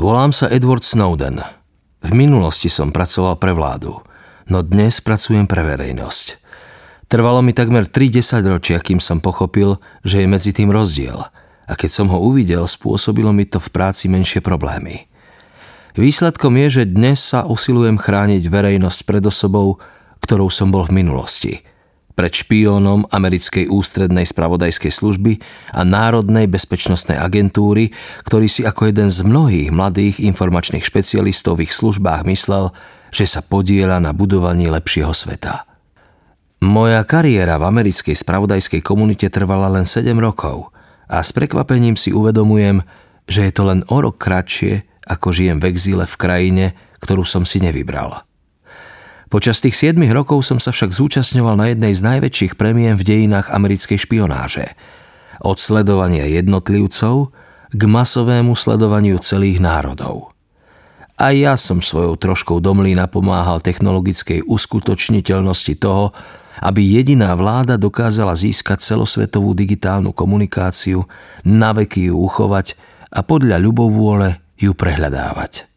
Volám sa Edward Snowden. V minulosti som pracoval pre vládu, no dnes pracujem pre verejnosť. Trvalo mi takmer 30 ročia, kým som pochopil, že je medzi tým rozdiel. A keď som ho uvidel, spôsobilo mi to v práci menšie problémy. Výsledkom je, že dnes sa usilujem chrániť verejnosť pred osobou, ktorou som bol v minulosti – pred špiónom americkej ústrednej spravodajskej služby a Národnej bezpečnostnej agentúry, ktorý si ako jeden z mnohých mladých informačných špecialistov v ich službách myslel, že sa podiela na budovaní lepšieho sveta. Moja kariéra v americkej spravodajskej komunite trvala len 7 rokov a s prekvapením si uvedomujem, že je to len o rok kratšie, ako žijem v exíle v krajine, ktorú som si nevybral. Počas tých 7 rokov som sa však zúčastňoval na jednej z najväčších premien v dejinách americkej špionáže. Od sledovania jednotlivcov k masovému sledovaniu celých národov. A ja som svojou troškou domlí napomáhal technologickej uskutočniteľnosti toho, aby jediná vláda dokázala získať celosvetovú digitálnu komunikáciu, naveky ju uchovať a podľa ľubovôle ju prehľadávať.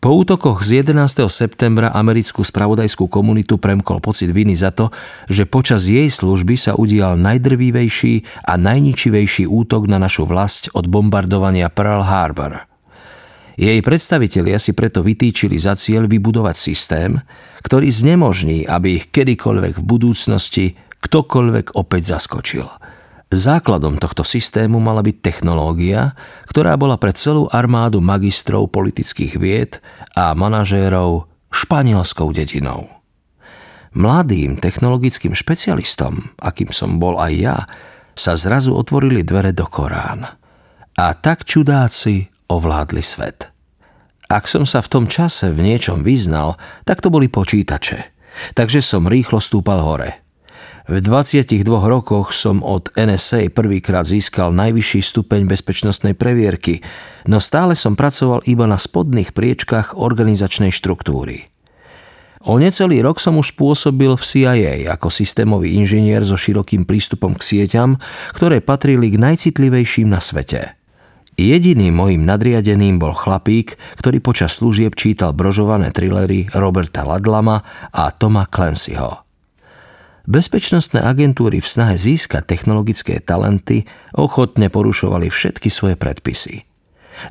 Po útokoch z 11. septembra americkú spravodajskú komunitu premkol pocit viny za to, že počas jej služby sa udial najdrvívejší a najničivejší útok na našu vlast od bombardovania Pearl Harbor. Jej predstavitelia si preto vytýčili za cieľ vybudovať systém, ktorý znemožní, aby ich kedykoľvek v budúcnosti ktokoľvek opäť zaskočil – Základom tohto systému mala byť technológia, ktorá bola pre celú armádu magistrov politických vied a manažérov španielskou dedinou. Mladým technologickým špecialistom, akým som bol aj ja, sa zrazu otvorili dvere do Korán. A tak čudáci ovládli svet. Ak som sa v tom čase v niečom vyznal, tak to boli počítače. Takže som rýchlo stúpal hore – v 22 rokoch som od NSA prvýkrát získal najvyšší stupeň bezpečnostnej previerky, no stále som pracoval iba na spodných priečkách organizačnej štruktúry. O necelý rok som už pôsobil v CIA ako systémový inžinier so širokým prístupom k sieťam, ktoré patrili k najcitlivejším na svete. Jediným mojim nadriadeným bol chlapík, ktorý počas služieb čítal brožované trillery Roberta Ladlama a Toma Clancyho. Bezpečnostné agentúry v snahe získať technologické talenty ochotne porušovali všetky svoje predpisy.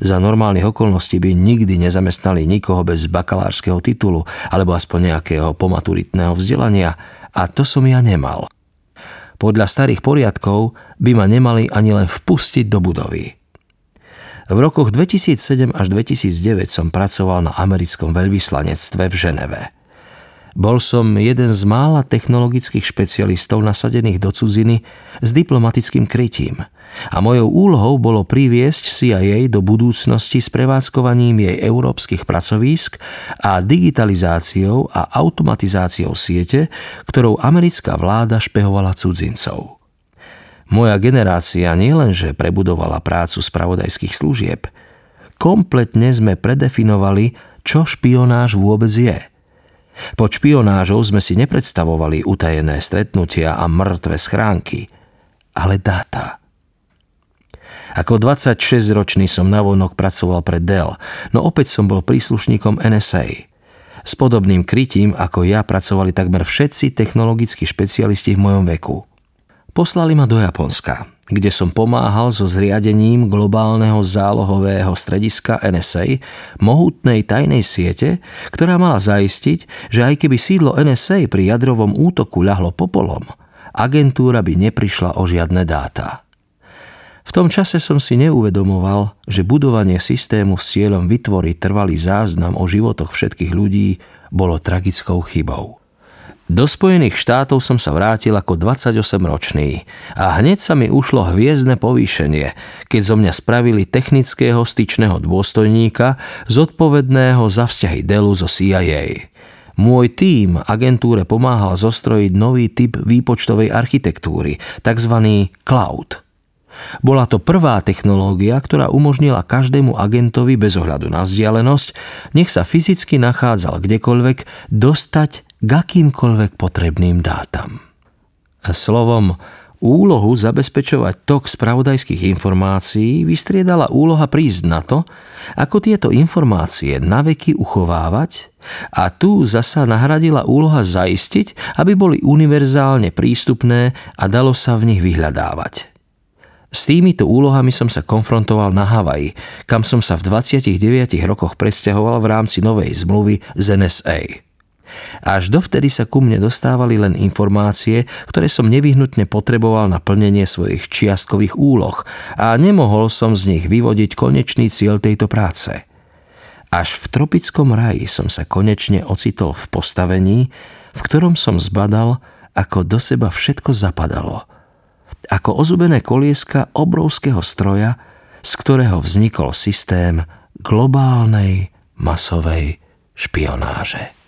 Za normálnych okolností by nikdy nezamestnali nikoho bez bakalárskeho titulu alebo aspoň nejakého pomaturitného vzdelania a to som ja nemal. Podľa starých poriadkov by ma nemali ani len vpustiť do budovy. V rokoch 2007 až 2009 som pracoval na americkom veľvyslanectve v Ženeve – bol som jeden z mála technologických špecialistov nasadených do cudziny s diplomatickým krytím a mojou úlohou bolo priviesť CIA do budúcnosti s prevádzkovaním jej európskych pracovísk a digitalizáciou a automatizáciou siete, ktorou americká vláda špehovala cudzincov. Moja generácia nielenže prebudovala prácu spravodajských služieb, kompletne sme predefinovali, čo špionáž vôbec je – pod špionážou sme si nepredstavovali utajené stretnutia a mŕtve schránky, ale dáta. Ako 26-ročný som navonok pracoval pre Dell, no opäť som bol príslušníkom NSA. S podobným krytím ako ja pracovali takmer všetci technologickí špecialisti v mojom veku. Poslali ma do Japonska, kde som pomáhal so zriadením globálneho zálohového strediska NSA, mohutnej tajnej siete, ktorá mala zaistiť, že aj keby sídlo NSA pri jadrovom útoku ľahlo popolom, agentúra by neprišla o žiadne dáta. V tom čase som si neuvedomoval, že budovanie systému s cieľom vytvoriť trvalý záznam o životoch všetkých ľudí bolo tragickou chybou. Do Spojených štátov som sa vrátil ako 28-ročný a hneď sa mi ušlo hviezdne povýšenie, keď zo mňa spravili technického styčného dôstojníka zodpovedného za vzťahy Dellu zo CIA. Môj tím agentúre pomáhal zostrojiť nový typ výpočtovej architektúry, tzv. cloud – bola to prvá technológia, ktorá umožnila každému agentovi bez ohľadu na vzdialenosť, nech sa fyzicky nachádzal kdekoľvek, dostať k akýmkoľvek potrebným dátam. Slovom, Úlohu zabezpečovať tok spravodajských informácií vystriedala úloha prísť na to, ako tieto informácie naveky uchovávať a tu zasa nahradila úloha zaistiť, aby boli univerzálne prístupné a dalo sa v nich vyhľadávať. S týmito úlohami som sa konfrontoval na Havaji, kam som sa v 29 rokoch presťahoval v rámci novej zmluvy z NSA. Až dovtedy sa ku mne dostávali len informácie, ktoré som nevyhnutne potreboval na plnenie svojich čiastkových úloh a nemohol som z nich vyvodiť konečný cieľ tejto práce. Až v tropickom raji som sa konečne ocitol v postavení, v ktorom som zbadal, ako do seba všetko zapadalo. Ako ozubené kolieska obrovského stroja, z ktorého vznikol systém globálnej masovej špionáže.